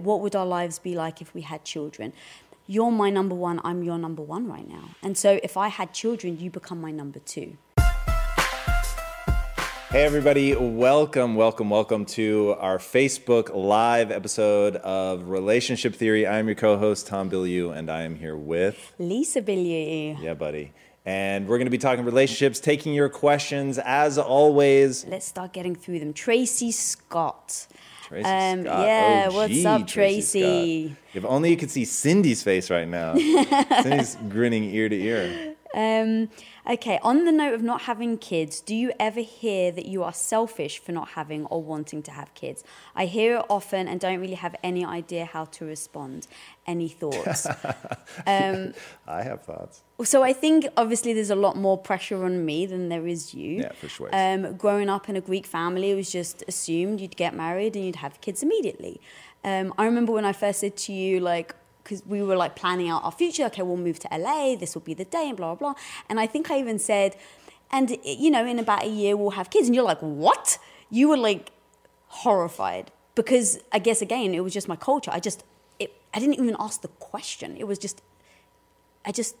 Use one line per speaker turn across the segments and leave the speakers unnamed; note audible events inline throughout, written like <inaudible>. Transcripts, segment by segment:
What would our lives be like if we had children? You're my number one, I'm your number one right now. And so if I had children, you become my number two.
Hey, everybody, welcome, welcome, welcome to our Facebook Live episode of Relationship Theory. I'm your co host, Tom Bilyeu, and I am here with
Lisa Bilyeu.
Yeah, buddy. And we're going to be talking relationships, taking your questions as always.
Let's start getting through them. Tracy Scott.
Tracy
Um,
Scott.
yeah,
OG
what's up, Tracy?
Scott. If only you could see Cindy's face right now. <laughs> Cindy's grinning ear to ear.
Um, okay, on the note of not having kids, do you ever hear that you are selfish for not having or wanting to have kids? I hear it often and don't really have any idea how to respond. Any thoughts? <laughs> um, <laughs>
I have thoughts.
so I think obviously there's a lot more pressure on me than there is you.
Yeah, for sure.
Um, growing up in a Greek family, it was just assumed you'd get married and you'd have kids immediately. Um, I remember when I first said to you, like, because we were like planning out our future. Okay, we'll move to LA. This will be the day, and blah blah blah. And I think I even said, and you know, in about a year we'll have kids. And you're like, what? You were like horrified because I guess again it was just my culture. I just, it, I didn't even ask the question. It was just, I just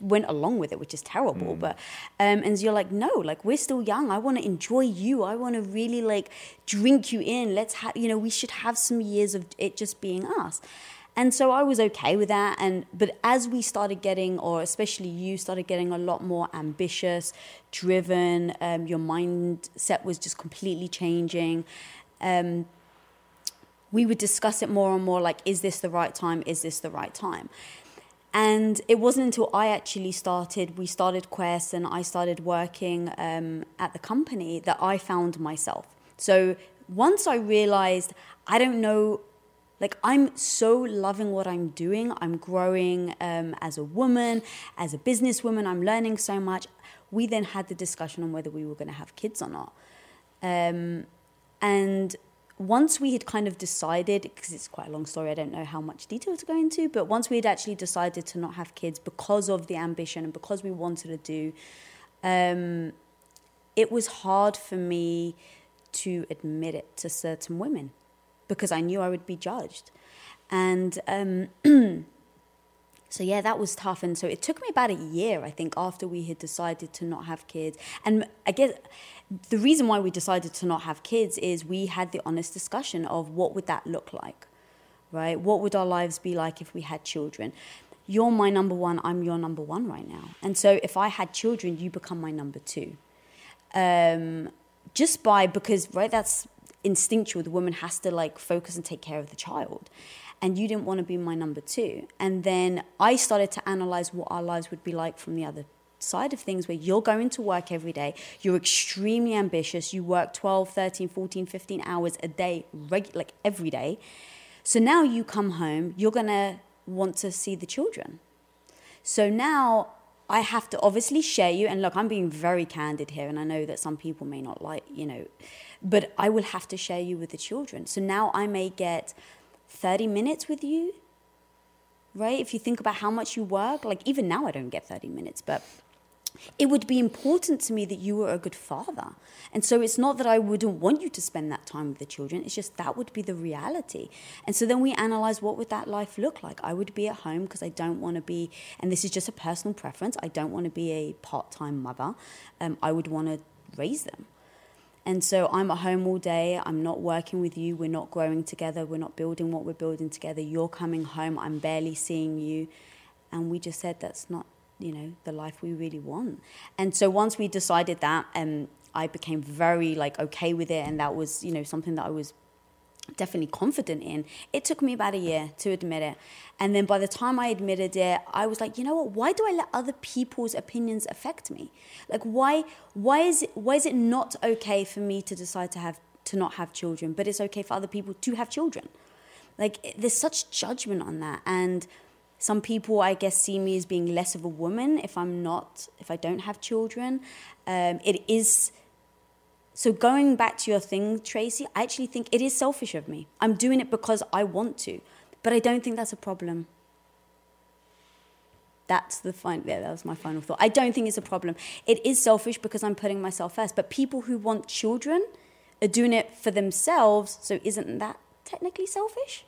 went along with it, which is terrible. But um, and you're like, no, like we're still young. I want to enjoy you. I want to really like drink you in. Let's have, you know, we should have some years of it just being us. And so I was okay with that. And but as we started getting, or especially you started getting a lot more ambitious, driven, um, your mindset was just completely changing. Um, we would discuss it more and more like, is this the right time? Is this the right time? And it wasn't until I actually started, we started Quest and I started working um, at the company that I found myself. So once I realized I don't know, like I'm so loving what I'm doing, I'm growing um, as a woman, as a businesswoman, I'm learning so much. We then had the discussion on whether we were going to have kids or not. Um, and once we had kind of decided, because it's quite a long story, I don't know how much detail to go into, but once we had actually decided to not have kids because of the ambition and because we wanted to do, um, it was hard for me to admit it to certain women because I knew I would be judged. And um, <clears throat> so, yeah, that was tough. And so it took me about a year, I think, after we had decided to not have kids. And I guess the reason why we decided to not have kids is we had the honest discussion of what would that look like, right? What would our lives be like if we had children? You're my number one, I'm your number one right now. And so if I had children, you become my number two. Um, just by, because, right, that's instinctual. The woman has to like focus and take care of the child. And you didn't want to be my number two. And then I started to analyze what our lives would be like from the other side of things where you're going to work every day, you're extremely ambitious, you work 12, 13, 14, 15 hours a day, reg- like every day. So now you come home, you're going to want to see the children. So now I have to obviously share you, and look, I'm being very candid here, and I know that some people may not like, you know, but I will have to share you with the children. So now I may get 30 minutes with you, right? If you think about how much you work, like even now I don't get 30 minutes, but it would be important to me that you were a good father. And so it's not that I wouldn't want you to spend that time with the children, it's just that would be the reality. And so then we analyze what would that life look like? I would be at home because I don't want to be, and this is just a personal preference, I don't want to be a part time mother. Um, I would want to raise them. And so I'm at home all day. I'm not working with you. We're not growing together. We're not building what we're building together. You're coming home. I'm barely seeing you. And we just said that's not, you know, the life we really want. And so once we decided that, um, I became very like okay with it, and that was, you know, something that I was definitely confident in. It took me about a year to admit it. And then by the time I admitted it, I was like, you know what? Why do I let other people's opinions affect me? Like why why is it why is it not okay for me to decide to have to not have children, but it's okay for other people to have children? Like there's such judgment on that and some people I guess see me as being less of a woman if I'm not if I don't have children. Um, it is so going back to your thing, Tracy, I actually think it is selfish of me. I'm doing it because I want to, but I don't think that's a problem. That's the final. Yeah, that was my final thought. I don't think it's a problem. It is selfish because I'm putting myself first. But people who want children are doing it for themselves. So isn't that technically selfish?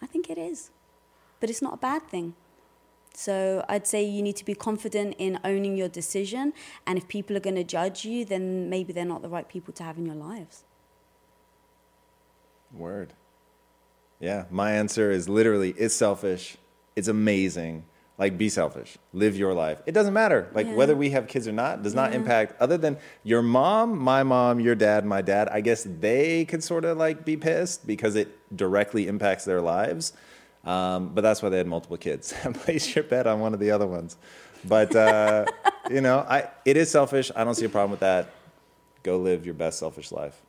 I think it is, but it's not a bad thing. So I'd say you need to be confident in owning your decision. And if people are going to judge you, then maybe they're not the right people to have in your lives.
Word. Yeah, my answer is literally it's selfish. It's amazing. Like be selfish. Live your life. It doesn't matter. Like
Yeah.
whether we have kids or not does not
Yeah.
impact other than your mom, my mom, your dad, my dad. I guess they could sort of like be pissed because it directly impacts their lives. Um, but that's why they had multiple kids. <laughs> Place your bet on one of the other ones. But uh, <laughs> you know, I it is selfish. I don't see a problem with that. Go live your best selfish life.